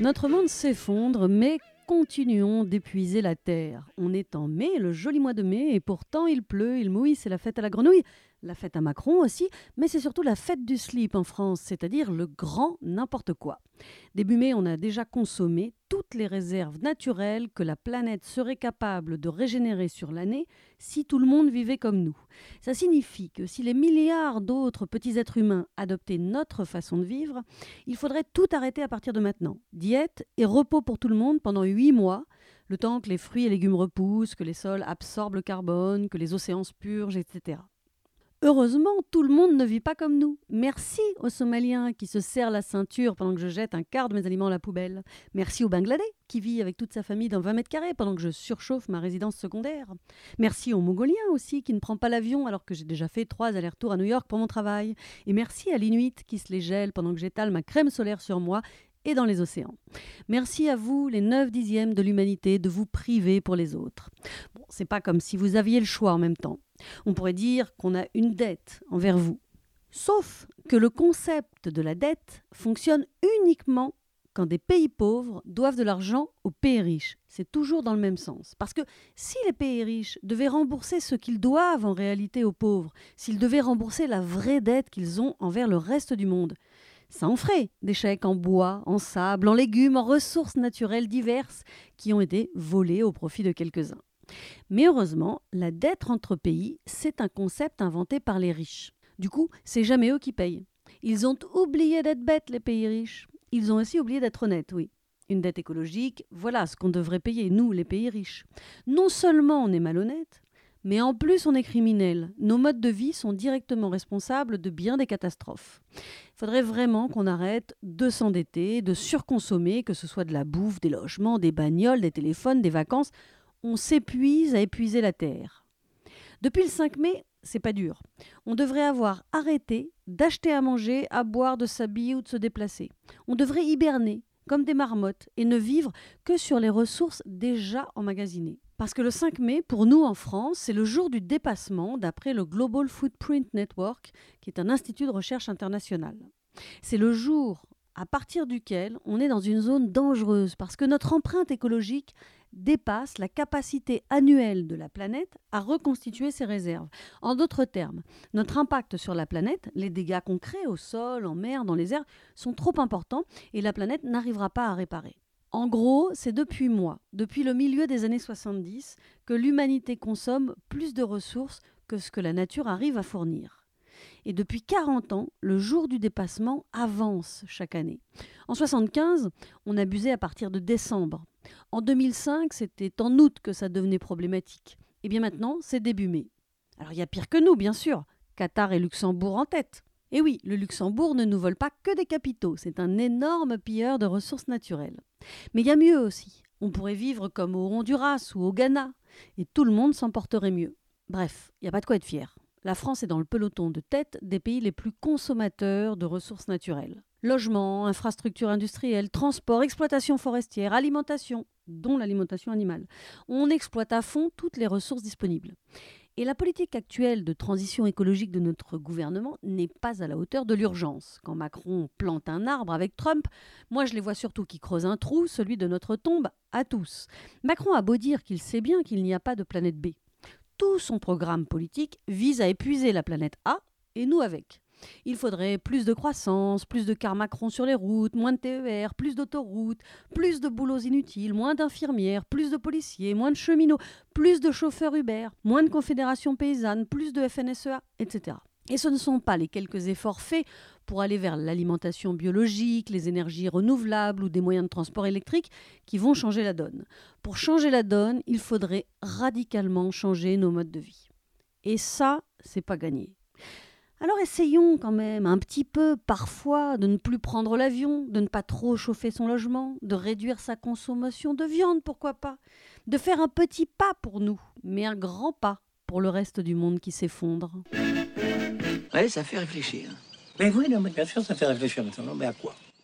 Notre monde s'effondre, mais continuons d'épuiser la terre. On est en mai, le joli mois de mai, et pourtant il pleut, il mouille, c'est la fête à la grenouille, la fête à Macron aussi, mais c'est surtout la fête du slip en France, c'est-à-dire le grand n'importe quoi. Début mai, on a déjà consommé toutes les réserves naturelles que la planète serait capable de régénérer sur l'année si tout le monde vivait comme nous. Ça signifie que si les milliards d'autres petits êtres humains adoptaient notre façon de vivre, il faudrait tout arrêter à partir de maintenant. Diète et repos pour tout le monde pendant huit mois, le temps que les fruits et légumes repoussent, que les sols absorbent le carbone, que les océans se purgent, etc. Heureusement, tout le monde ne vit pas comme nous. Merci aux Somaliens qui se serrent la ceinture pendant que je jette un quart de mes aliments à la poubelle. Merci au Bangladais qui vit avec toute sa famille dans 20 mètres carrés pendant que je surchauffe ma résidence secondaire. Merci au Mongolien aussi qui ne prend pas l'avion alors que j'ai déjà fait trois allers-retours à New York pour mon travail. Et merci à l'Inuit qui se les gèle pendant que j'étale ma crème solaire sur moi et dans les océans. Merci à vous, les 9 dixièmes de l'humanité, de vous priver pour les autres. Bon, c'est pas comme si vous aviez le choix en même temps. On pourrait dire qu'on a une dette envers vous. Sauf que le concept de la dette fonctionne uniquement quand des pays pauvres doivent de l'argent aux pays riches. C'est toujours dans le même sens. Parce que si les pays riches devaient rembourser ce qu'ils doivent en réalité aux pauvres, s'ils devaient rembourser la vraie dette qu'ils ont envers le reste du monde, ça en ferait des chèques en bois, en sable, en légumes, en ressources naturelles diverses qui ont été volées au profit de quelques-uns. Mais heureusement, la dette entre pays, c'est un concept inventé par les riches. Du coup, c'est jamais eux qui payent. Ils ont oublié d'être bêtes, les pays riches. Ils ont aussi oublié d'être honnêtes, oui. Une dette écologique, voilà ce qu'on devrait payer, nous, les pays riches. Non seulement on est malhonnête, mais en plus, on est criminel. Nos modes de vie sont directement responsables de bien des catastrophes. Il faudrait vraiment qu'on arrête de s'endetter, de surconsommer, que ce soit de la bouffe, des logements, des bagnoles, des téléphones, des vacances. On s'épuise à épuiser la terre. Depuis le 5 mai, c'est pas dur. On devrait avoir arrêté d'acheter à manger, à boire, de s'habiller ou de se déplacer. On devrait hiberner comme des marmottes et ne vivre que sur les ressources déjà emmagasinées. Parce que le 5 mai, pour nous en France, c'est le jour du dépassement d'après le Global Footprint Network, qui est un institut de recherche international. C'est le jour à partir duquel on est dans une zone dangereuse parce que notre empreinte écologique dépasse la capacité annuelle de la planète à reconstituer ses réserves. En d'autres termes, notre impact sur la planète, les dégâts qu'on crée au sol, en mer, dans les airs, sont trop importants et la planète n'arrivera pas à réparer. En gros, c'est depuis moi, depuis le milieu des années 70, que l'humanité consomme plus de ressources que ce que la nature arrive à fournir. Et depuis 40 ans, le jour du dépassement avance chaque année. En 75, on abusait à partir de décembre. En 2005, c'était en août que ça devenait problématique. Et bien maintenant, c'est début mai. Alors il y a pire que nous, bien sûr. Qatar et Luxembourg en tête. Et oui, le Luxembourg ne nous vole pas que des capitaux, c'est un énorme pilleur de ressources naturelles. Mais il y a mieux aussi. On pourrait vivre comme au Honduras ou au Ghana, et tout le monde s'en porterait mieux. Bref, il n'y a pas de quoi être fier. La France est dans le peloton de tête des pays les plus consommateurs de ressources naturelles. Logement, infrastructures industrielles, transport, exploitation forestière, alimentation, dont l'alimentation animale. On exploite à fond toutes les ressources disponibles. Et la politique actuelle de transition écologique de notre gouvernement n'est pas à la hauteur de l'urgence. Quand Macron plante un arbre avec Trump, moi je les vois surtout qui creusent un trou, celui de notre tombe, à tous. Macron a beau dire qu'il sait bien qu'il n'y a pas de planète B. Tout son programme politique vise à épuiser la planète A et nous avec. Il faudrait plus de croissance, plus de cars Macron sur les routes, moins de TER, plus d'autoroutes, plus de boulots inutiles, moins d'infirmières, plus de policiers, moins de cheminots, plus de chauffeurs Uber, moins de confédérations paysannes, plus de FNSEA, etc. Et ce ne sont pas les quelques efforts faits pour aller vers l'alimentation biologique, les énergies renouvelables ou des moyens de transport électrique qui vont changer la donne. Pour changer la donne, il faudrait radicalement changer nos modes de vie. Et ça, c'est pas gagné. Alors essayons quand même un petit peu parfois de ne plus prendre l'avion, de ne pas trop chauffer son logement, de réduire sa consommation de viande, pourquoi pas, de faire un petit pas pour nous, mais un grand pas pour le reste du monde qui s'effondre. Ouais, ça fait réfléchir. Mais oui, non, mais bien sûr, ça fait réfléchir maintenant. Mais à quoi?